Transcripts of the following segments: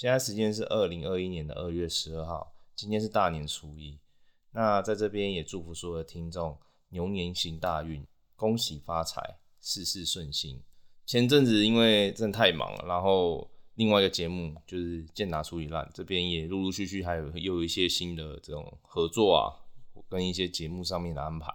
现在时间是二零二一年的二月十二号，今天是大年初一。那在这边也祝福所有的听众牛年行大运，恭喜发财，事事顺心。前阵子因为真的太忙了，然后另外一个节目就是健达出一烂，这边也陆陆续续还有又有一些新的这种合作啊，跟一些节目上面的安排，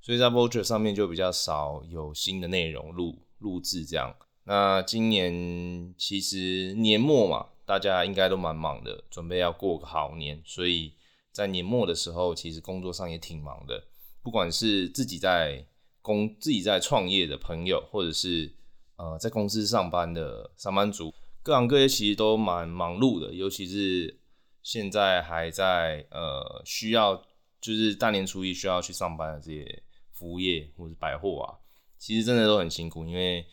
所以在 Vulture 上面就比较少有新的内容录录制这样。那今年其实年末嘛，大家应该都蛮忙的，准备要过个好年，所以在年末的时候，其实工作上也挺忙的。不管是自己在工、自己在创业的朋友，或者是呃在公司上班的上班族，各行各业其实都蛮忙碌的。尤其是现在还在呃需要，就是大年初一需要去上班的这些服务业或者百货啊，其实真的都很辛苦，因为。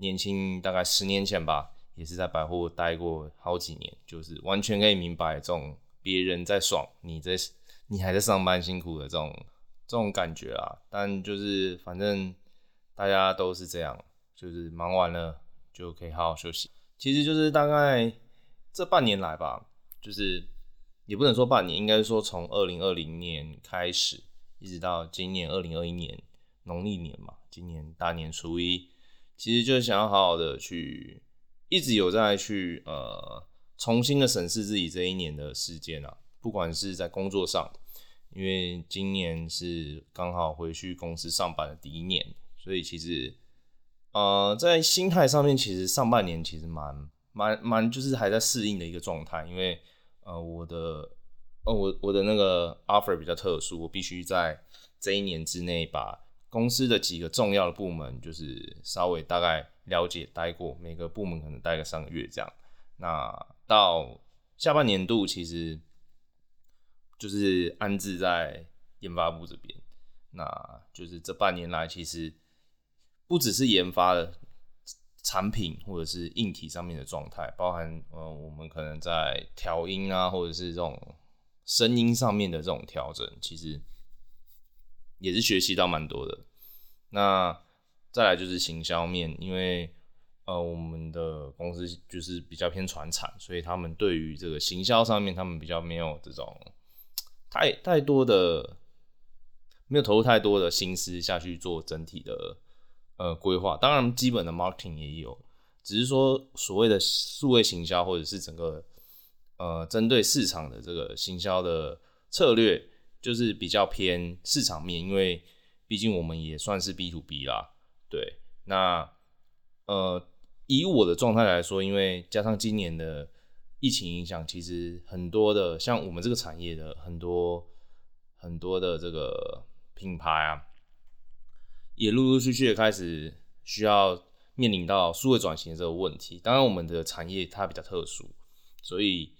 年轻大概十年前吧，也是在百货待过好几年，就是完全可以明白这种别人在爽，你在你还在上班辛苦的这种这种感觉啊。但就是反正大家都是这样，就是忙完了就可以好好休息。其实就是大概这半年来吧，就是也不能说半年，应该说从二零二零年开始，一直到今年二零二一年农历年嘛，今年大年初一。其实就想要好好的去，一直有在去呃重新的审视自己这一年的时间啊，不管是在工作上，因为今年是刚好回去公司上班的第一年，所以其实呃在心态上面，其实上半年其实蛮蛮蛮就是还在适应的一个状态，因为呃我的呃我我的那个 offer 比较特殊，我必须在这一年之内把。公司的几个重要的部门，就是稍微大概了解待过，每个部门可能待个三个月这样。那到下半年度，其实就是安置在研发部这边。那就是这半年来，其实不只是研发的产品或者是硬体上面的状态，包含呃我们可能在调音啊，或者是这种声音上面的这种调整，其实。也是学习到蛮多的，那再来就是行销面，因为呃我们的公司就是比较偏传产，所以他们对于这个行销上面，他们比较没有这种太太多的，没有投入太多的心思下去做整体的呃规划。当然，基本的 marketing 也有，只是说所谓的数位行销或者是整个呃针对市场的这个行销的策略。就是比较偏市场面，因为毕竟我们也算是 B to B 啦，对。那呃，以我的状态来说，因为加上今年的疫情影响，其实很多的像我们这个产业的很多很多的这个品牌啊，也陆陆续续的开始需要面临到数位转型这个问题。当然，我们的产业它比较特殊，所以。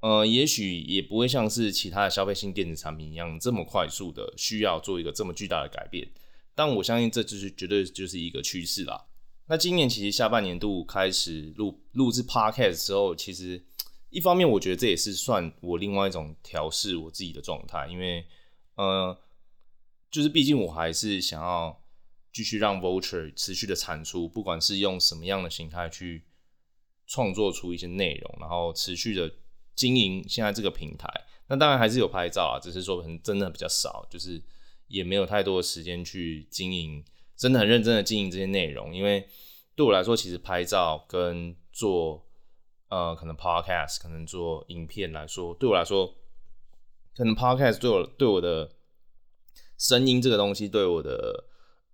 呃，也许也不会像是其他的消费性电子产品一样这么快速的需要做一个这么巨大的改变，但我相信这就是绝对就是一个趋势啦。那今年其实下半年度开始录录制 Podcast 之后，其实一方面我觉得这也是算我另外一种调试我自己的状态，因为呃，就是毕竟我还是想要继续让 Vulture 持续的产出，不管是用什么样的形态去创作出一些内容，然后持续的。经营现在这个平台，那当然还是有拍照啊，只是说可能真的比较少，就是也没有太多的时间去经营，真的很认真的经营这些内容。因为对我来说，其实拍照跟做呃可能 podcast，可能做影片来说，对我来说，可能 podcast 对我对我的声音这个东西，对我的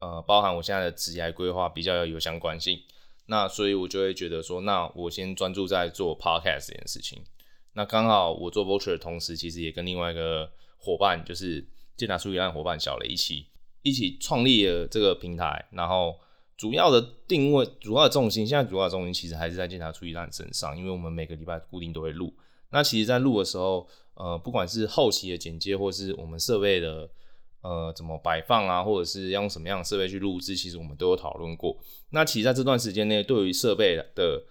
呃包含我现在的职业规划比较有相关性。那所以我就会觉得说，那我先专注在做 podcast 这件事情。那刚好我做 Vulture 的同时，其实也跟另外一个伙伴，就是健达出一烂伙伴小雷一起一起创立了这个平台。然后主要的定位、主要的重心，现在主要的重心其实还是在健达出一烂身上，因为我们每个礼拜固定都会录。那其实，在录的时候，呃，不管是后期的剪接，或是我们设备的呃怎么摆放啊，或者是要用什么样的设备去录制，其实我们都有讨论过。那其实在这段时间内，对于设备的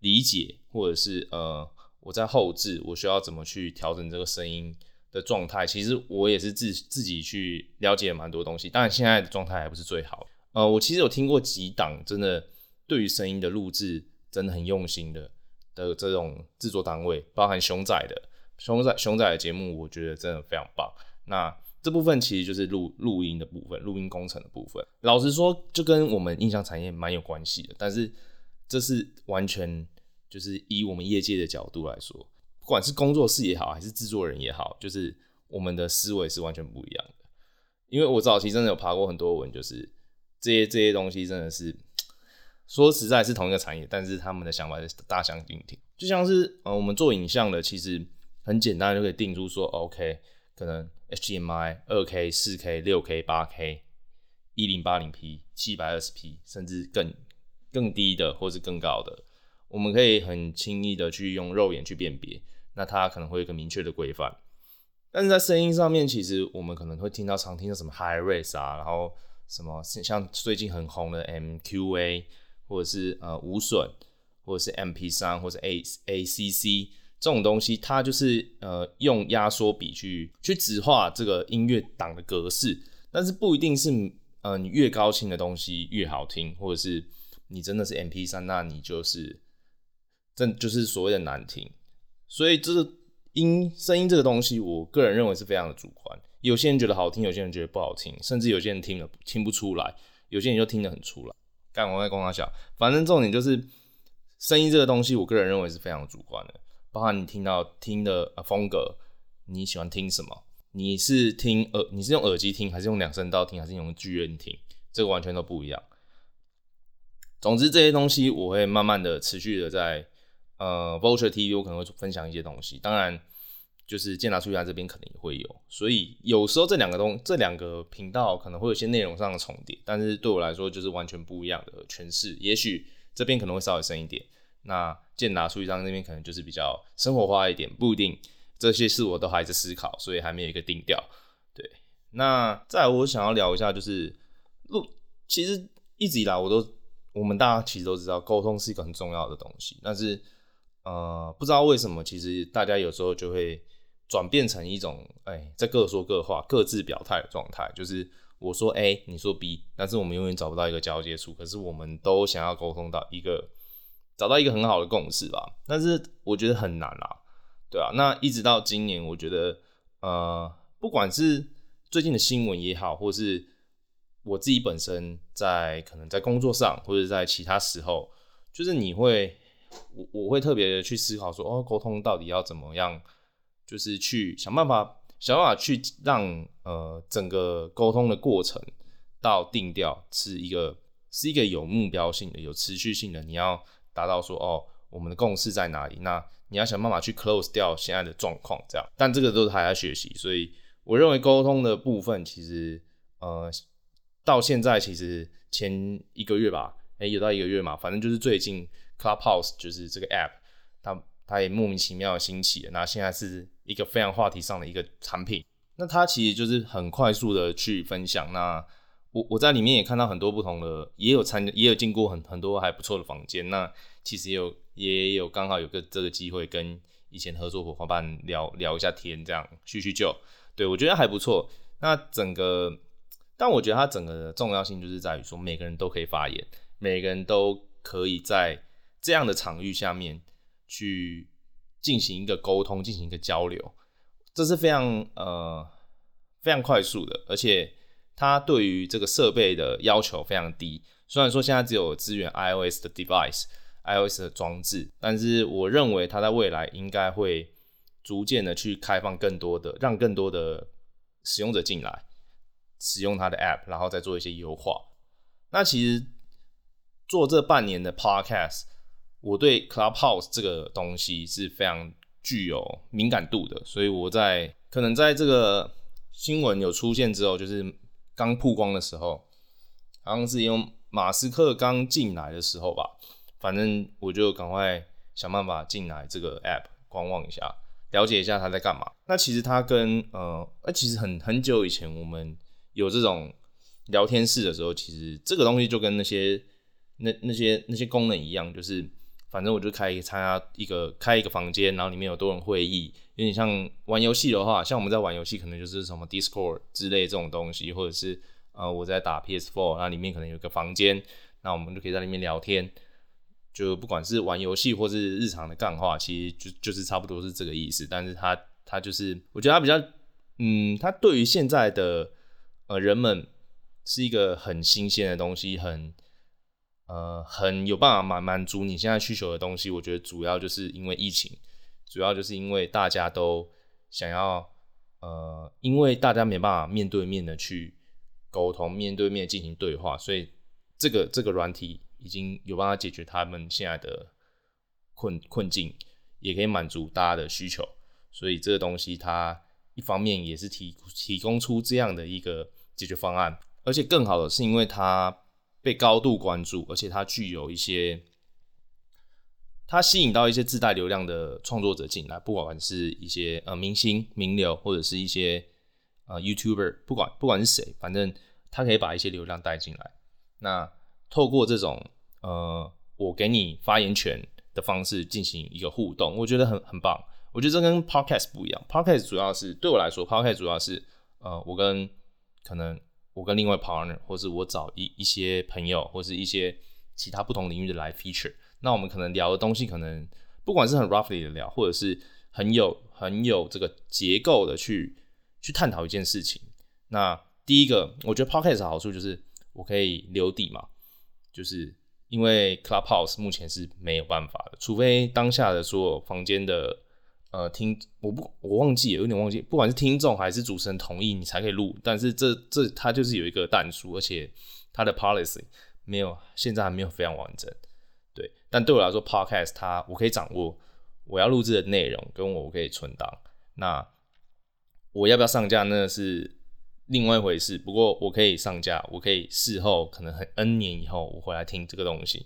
理解，或者是呃。我在后置，我需要怎么去调整这个声音的状态？其实我也是自自己去了解蛮多东西。当然，现在的状态还不是最好。呃，我其实有听过几档真的对于声音的录制真的很用心的的这种制作单位，包含熊仔的熊仔熊仔的节目，我觉得真的非常棒。那这部分其实就是录录音的部分，录音工程的部分。老实说，就跟我们音响产业蛮有关系的。但是这是完全就是以我们业界的角度来说，不管是工作室也好，还是制作人也好，就是我们的思维是完全不一样的。因为我早期真的有爬过很多文，就是这些这些东西真的是说实在是同一个产业，但是他们的想法是大相径庭。就像是呃，我们做影像的，其实很简单就可以定出说，OK，可能 HDMI 二 K、四 K、六 K、八 K、一零八零 P、七百二十 P，甚至更更低的或是更高的，我们可以很轻易的去用肉眼去辨别，那它可能会有一个明确的规范。但是在声音上面，其实我们可能会听到常听到什么 High Res 啊，然后什么像最近很红的 MQA，或者是呃无损，或者是 MP3 或者 A ACC 这种东西，它就是呃用压缩比去去质化这个音乐档的格式，但是不一定是呃你越高清的东西越好听，或者是你真的是 MP3，那你就是这就是所谓的难听，所以这个。音声音这个东西，我个人认为是非常的主观。有些人觉得好听，有些人觉得不好听，甚至有些人听了听不出来，有些人就听得很出来。干我在跟他讲，反正重点就是声音这个东西，我个人认为是非常主观的。包括你听到听的风格，你喜欢听什么？你是听耳，你是用耳机听，还是用两声道听，还是用剧院听？这个完全都不一样。总之这些东西，我会慢慢的、持续的在。呃，Vulture TV 我可能会分享一些东西，当然就是健达出奇蛋这边可能也会有，所以有时候这两个东这两个频道可能会有些内容上的重叠，但是对我来说就是完全不一样的诠释。也许这边可能会稍微深一点，那健达出奇蛋这边可能就是比较生活化一点，不一定。这些事我都还在思考，所以还没有一个定调。对，那再我想要聊一下，就是录，其实一直以来我都我们大家其实都知道，沟通是一个很重要的东西，但是。呃，不知道为什么，其实大家有时候就会转变成一种，哎、在各说各话、各自表态的状态。就是我说 A，你说 B，但是我们永远找不到一个交接处。可是我们都想要沟通到一个，找到一个很好的共识吧。但是我觉得很难啦，对啊。那一直到今年，我觉得，呃，不管是最近的新闻也好，或是我自己本身在可能在工作上，或者在其他时候，就是你会。我我会特别的去思考说，哦，沟通到底要怎么样，就是去想办法，想办法去让呃整个沟通的过程到定调是一个是一个有目标性的、有持续性的。你要达到说，哦，我们的共识在哪里？那你要想办法去 close 掉现在的状况，这样。但这个都是还在学习，所以我认为沟通的部分其实呃到现在其实前一个月吧，诶、有到一个月嘛，反正就是最近。Clubhouse 就是这个 app，它它也莫名其妙的兴起，那现在是一个非常话题上的一个产品。那它其实就是很快速的去分享。那我我在里面也看到很多不同的，也有参也有进过很很多还不错的房间。那其实也有也有刚好有个这个机会跟以前合作伙伴聊聊一下天，这样叙叙旧。对，我觉得还不错。那整个，但我觉得它整个的重要性就是在于说，每个人都可以发言，每个人都可以在。这样的场域下面去进行一个沟通，进行一个交流，这是非常呃非常快速的，而且它对于这个设备的要求非常低。虽然说现在只有支援 iOS 的 device、iOS 的装置，但是我认为它在未来应该会逐渐的去开放更多的，让更多的使用者进来使用它的 app，然后再做一些优化。那其实做这半年的 podcast。我对 Clubhouse 这个东西是非常具有敏感度的，所以我在可能在这个新闻有出现之后，就是刚曝光的时候，好像是用马斯克刚进来的时候吧，反正我就赶快想办法进来这个 App 观望一下，了解一下他在干嘛。那其实他跟呃，其实很很久以前我们有这种聊天室的时候，其实这个东西就跟那些那那些那些功能一样，就是。反正我就开参加一个开一个房间，然后里面有多人会议。有点像玩游戏的话，像我们在玩游戏，可能就是什么 Discord 之类这种东西，或者是呃我在打 PS4，那里面可能有个房间，那我们就可以在里面聊天，就不管是玩游戏或是日常的干话，其实就就是差不多是这个意思。但是他他就是，我觉得他比较，嗯，他对于现在的呃人们是一个很新鲜的东西，很呃很有办法满满足你现在需求的东西。我觉得主要就是因为疫情，主要就是因为大家都想要呃，因为大家没办法面对面的去沟通，面对面进行对话，所以这个这个软体。已经有办法解决他们现在的困困境，也可以满足大家的需求，所以这个东西它一方面也是提提供出这样的一个解决方案，而且更好的是因为它被高度关注，而且它具有一些，它吸引到一些自带流量的创作者进来，不管是一些呃明星名流或者是一些呃 YouTuber，不管不管是谁，反正他可以把一些流量带进来，那。透过这种呃，我给你发言权的方式进行一个互动，我觉得很很棒。我觉得这跟 podcast 不一样，podcast 主要是对我来说，podcast 主要是呃，我跟可能我跟另外 partner，或是我找一一些朋友，或是一些其他不同领域的来 feature。那我们可能聊的东西，可能不管是很 roughly 的聊，或者是很有很有这个结构的去去探讨一件事情。那第一个，我觉得 podcast 的好处就是我可以留底嘛。就是因为 Clubhouse 目前是没有办法的，除非当下的所有房间的呃听，我不我忘记有点忘记，不管是听众还是主持人同意，你才可以录。但是这这它就是有一个但书，而且它的 policy 没有现在还没有非常完整。对，但对我来说，Podcast 它我可以掌握我要录制的内容，跟我可以存档。那我要不要上架？那是。另外一回事，不过我可以上架，我可以事后可能很 N 年以后我回来听这个东西。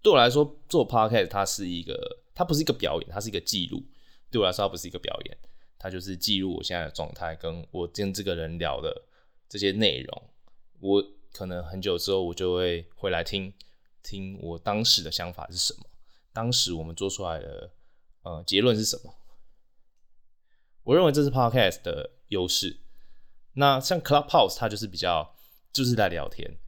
对我来说，做 Podcast 它是一个，它不是一个表演，它是一个记录。对我来说，它不是一个表演，它就是记录我现在的状态，跟我跟这个人聊的这些内容。我可能很久之后，我就会回来听听我当时的想法是什么，当时我们做出来的呃结论是什么。我认为这是 Podcast 的优势。那像 Clubhouse，它就是比较就是在聊天。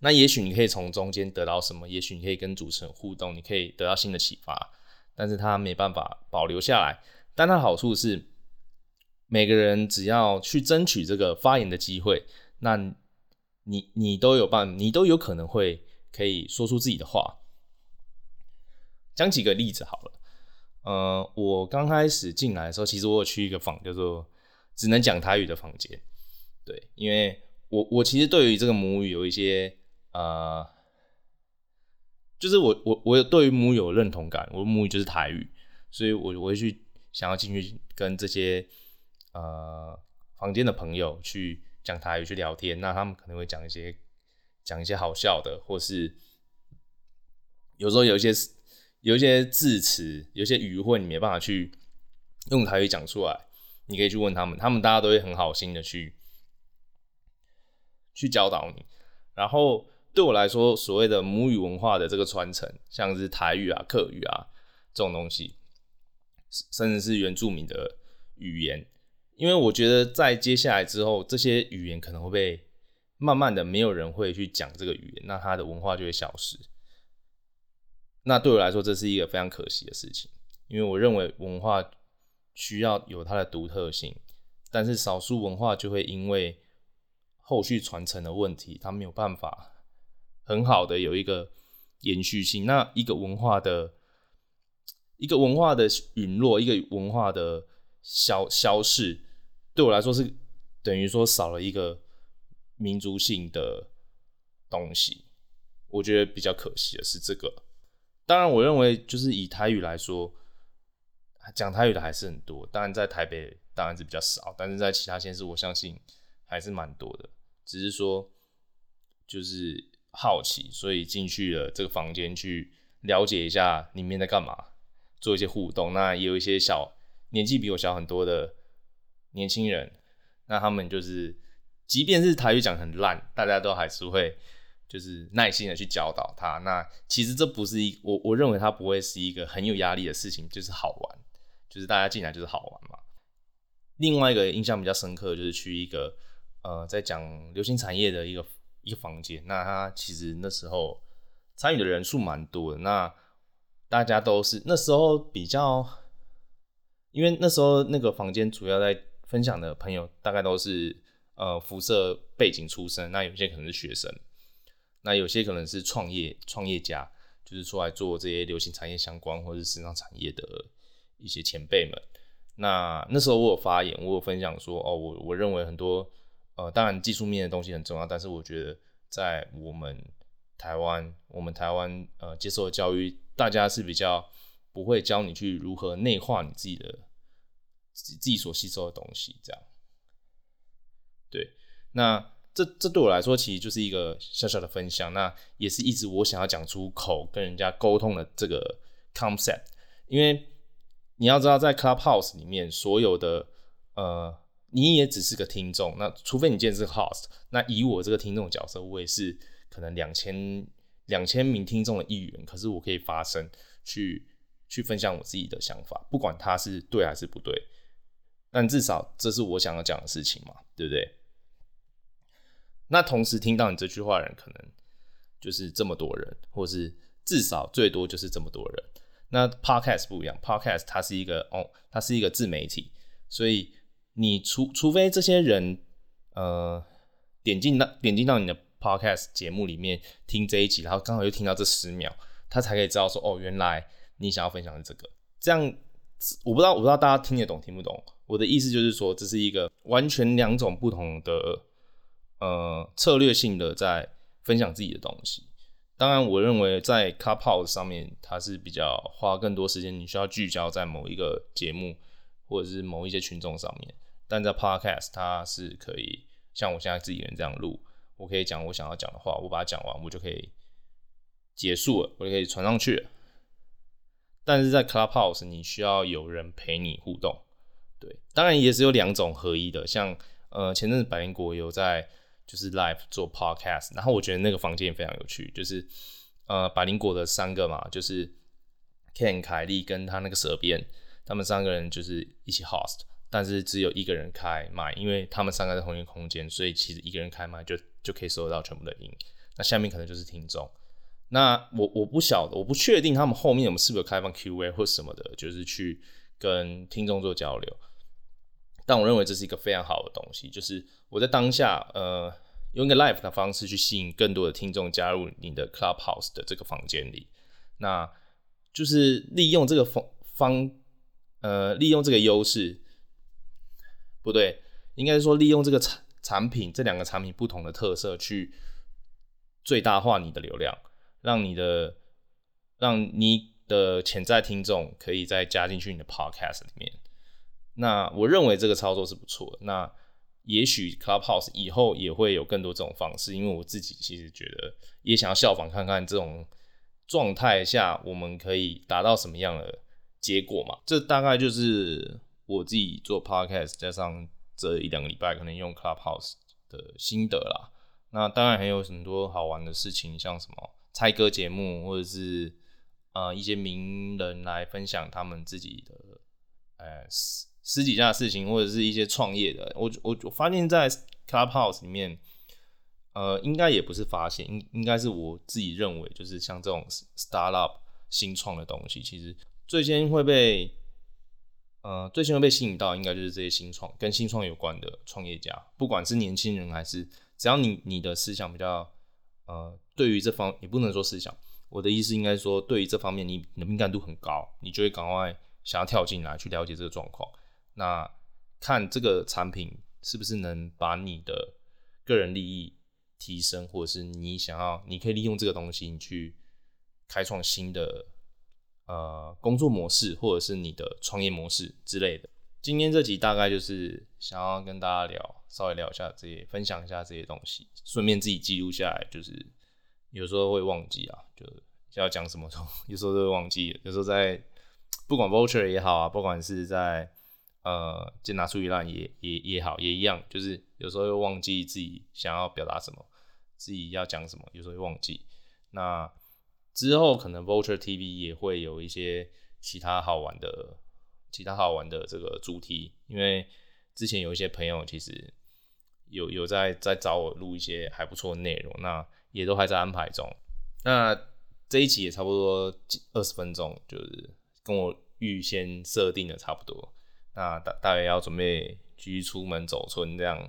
那也许你可以从中间得到什么，也许你可以跟主持人互动，你可以得到新的启发。但是它没办法保留下来。但它的好处是，每个人只要去争取这个发言的机会，那你你都有办，你都有可能会可以说出自己的话。讲几个例子好了。呃，我刚开始进来的时候，其实我有去一个房叫做。只能讲台语的房间，对，因为我我其实对于这个母语有一些呃，就是我我我有对于母语有认同感，我的母语就是台语，所以我我会去想要进去跟这些呃房间的朋友去讲台语去聊天，那他们可能会讲一些讲一些好笑的，或是有时候有一些有一些字词，有些语汇你没办法去用台语讲出来。你可以去问他们，他们大家都会很好心的去去教导你。然后对我来说，所谓的母语文化的这个传承，像是台语啊、客语啊这种东西，甚至是原住民的语言，因为我觉得在接下来之后，这些语言可能会被慢慢的没有人会去讲这个语言，那它的文化就会消失。那对我来说，这是一个非常可惜的事情，因为我认为文化。需要有它的独特性，但是少数文化就会因为后续传承的问题，它没有办法很好的有一个延续性。那一个文化的一个文化的陨落，一个文化的消消逝，对我来说是等于说少了一个民族性的东西。我觉得比较可惜的是这个。当然，我认为就是以台语来说。讲台语的还是很多，当然在台北当然是比较少，但是在其他县市我相信还是蛮多的。只是说就是好奇，所以进去了这个房间去了解一下里面在干嘛，做一些互动。那也有一些小年纪比我小很多的年轻人，那他们就是即便是台语讲很烂，大家都还是会就是耐心的去教导他。那其实这不是一我我认为它不会是一个很有压力的事情，就是好玩。就是大家进来就是好玩嘛。另外一个印象比较深刻，就是去一个呃，在讲流行产业的一个一个房间。那他其实那时候参与的人数蛮多的。那大家都是那时候比较，因为那时候那个房间主要在分享的朋友，大概都是呃辐射背景出身，那有些可能是学生，那有些可能是创业创业家，就是出来做这些流行产业相关或者是时尚产业的一些前辈们。那那时候我有发言，我有分享说，哦，我我认为很多，呃，当然技术面的东西很重要，但是我觉得在我们台湾，我们台湾呃接受的教育，大家是比较不会教你去如何内化你自己的自己所吸收的东西，这样。对，那这这对我来说其实就是一个小小的分享，那也是一直我想要讲出口跟人家沟通的这个 concept，因为。你要知道，在 Clubhouse 里面，所有的呃，你也只是个听众。那除非你今天是 host，那以我这个听众角色，我也是可能两千两千名听众的一员。可是我可以发声，去去分享我自己的想法，不管他是对还是不对。但至少这是我想要讲的事情嘛，对不对？那同时听到你这句话的人，可能就是这么多人，或是至少最多就是这么多人。那 Podcast 不一样，Podcast 它是一个哦，它是一个自媒体，所以你除除非这些人呃点进到点进到你的 Podcast 节目里面听这一集，然后刚好又听到这十秒，他才可以知道说哦，原来你想要分享的这个。这样我不知道我不知道大家听得懂听不懂。我的意思就是说，这是一个完全两种不同的呃策略性的在分享自己的东西。当然，我认为在 cup house 上面，它是比较花更多时间，你需要聚焦在某一个节目或者是某一些群众上面。但在 Podcast，它是可以像我现在自己人这样录，我可以讲我想要讲的话，我把它讲完，我就可以结束了，我就可以传上去了。但是在 Clubhouse，你需要有人陪你互动。对，当然也是有两种合一的，像呃前阵子百灵果有在。就是 live 做 podcast，然后我觉得那个房间也非常有趣，就是呃百灵果的三个嘛，就是 Ken、凯莉跟他那个蛇编，他们三个人就是一起 host，但是只有一个人开麦，因为他们三个在同一个空间，所以其实一个人开麦就就可以收得到全部的音。那下面可能就是听众。那我我不晓得，我不确定他们后面有没有是不是开放 Q&A 或什么的，就是去跟听众做交流。但我认为这是一个非常好的东西，就是我在当下，呃，用一个 live 的方式去吸引更多的听众加入你的 Clubhouse 的这个房间里，那就是利用这个方方，呃，利用这个优势，不对，应该是说利用这个产产品这两个产品不同的特色去最大化你的流量，让你的让你的潜在听众可以再加进去你的 Podcast 里面。那我认为这个操作是不错。那也许 Clubhouse 以后也会有更多这种方式，因为我自己其实觉得也想要效仿看看这种状态下我们可以达到什么样的结果嘛。这大概就是我自己做 Podcast 加上这一两个礼拜可能用 Clubhouse 的心得啦。那当然还有很多好玩的事情，像什么猜歌节目，或者是呃一些名人来分享他们自己的呃。十几家的事情，或者是一些创业的，我我我发现，在 Clubhouse 里面，呃，应该也不是发现，应应该是我自己认为，就是像这种 startup 新创的东西，其实最先会被，呃，最先会被吸引到，应该就是这些新创跟新创有关的创业家，不管是年轻人还是，只要你你的思想比较，呃，对于这方也不能说思想，我的意思应该说，对于这方面你的敏感度很高，你就会赶快想要跳进来去了解这个状况。那看这个产品是不是能把你的个人利益提升，或者是你想要，你可以利用这个东西你去开创新的呃工作模式，或者是你的创业模式之类的。今天这集大概就是想要跟大家聊，稍微聊一下这些，分享一下这些东西，顺便自己记录下来。就是有时候会忘记啊，就要讲什么时候，有时候都会忘记。有时候在不管 Vulture 也好啊，不管是在呃，就拿出一烂也也也好，也一样，就是有时候会忘记自己想要表达什么，自己要讲什么，有时候会忘记。那之后可能 Vulture TV 也会有一些其他好玩的、其他好玩的这个主题，因为之前有一些朋友其实有有在在找我录一些还不错的内容，那也都还在安排中。那这一集也差不多二十分钟，就是跟我预先设定的差不多。那大大约要准备继续出门走春这样。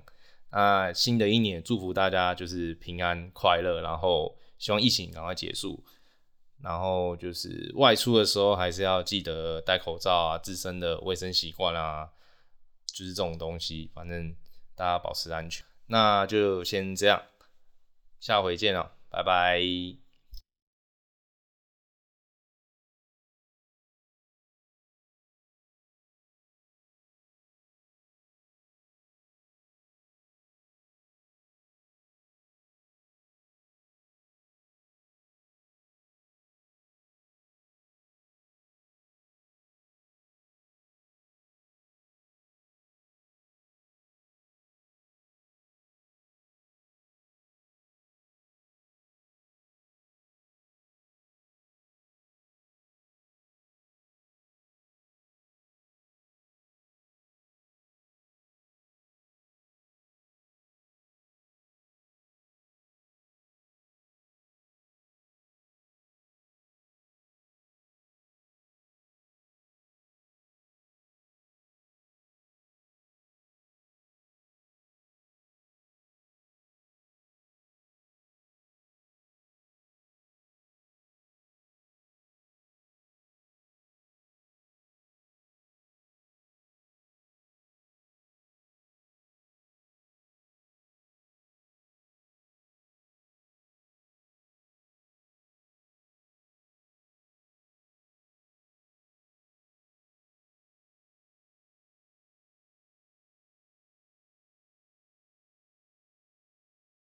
那新的一年祝福大家就是平安快乐，然后希望疫情赶快结束。然后就是外出的时候还是要记得戴口罩啊，自身的卫生习惯啊，就是这种东西，反正大家保持安全。那就先这样，下回见了，拜拜。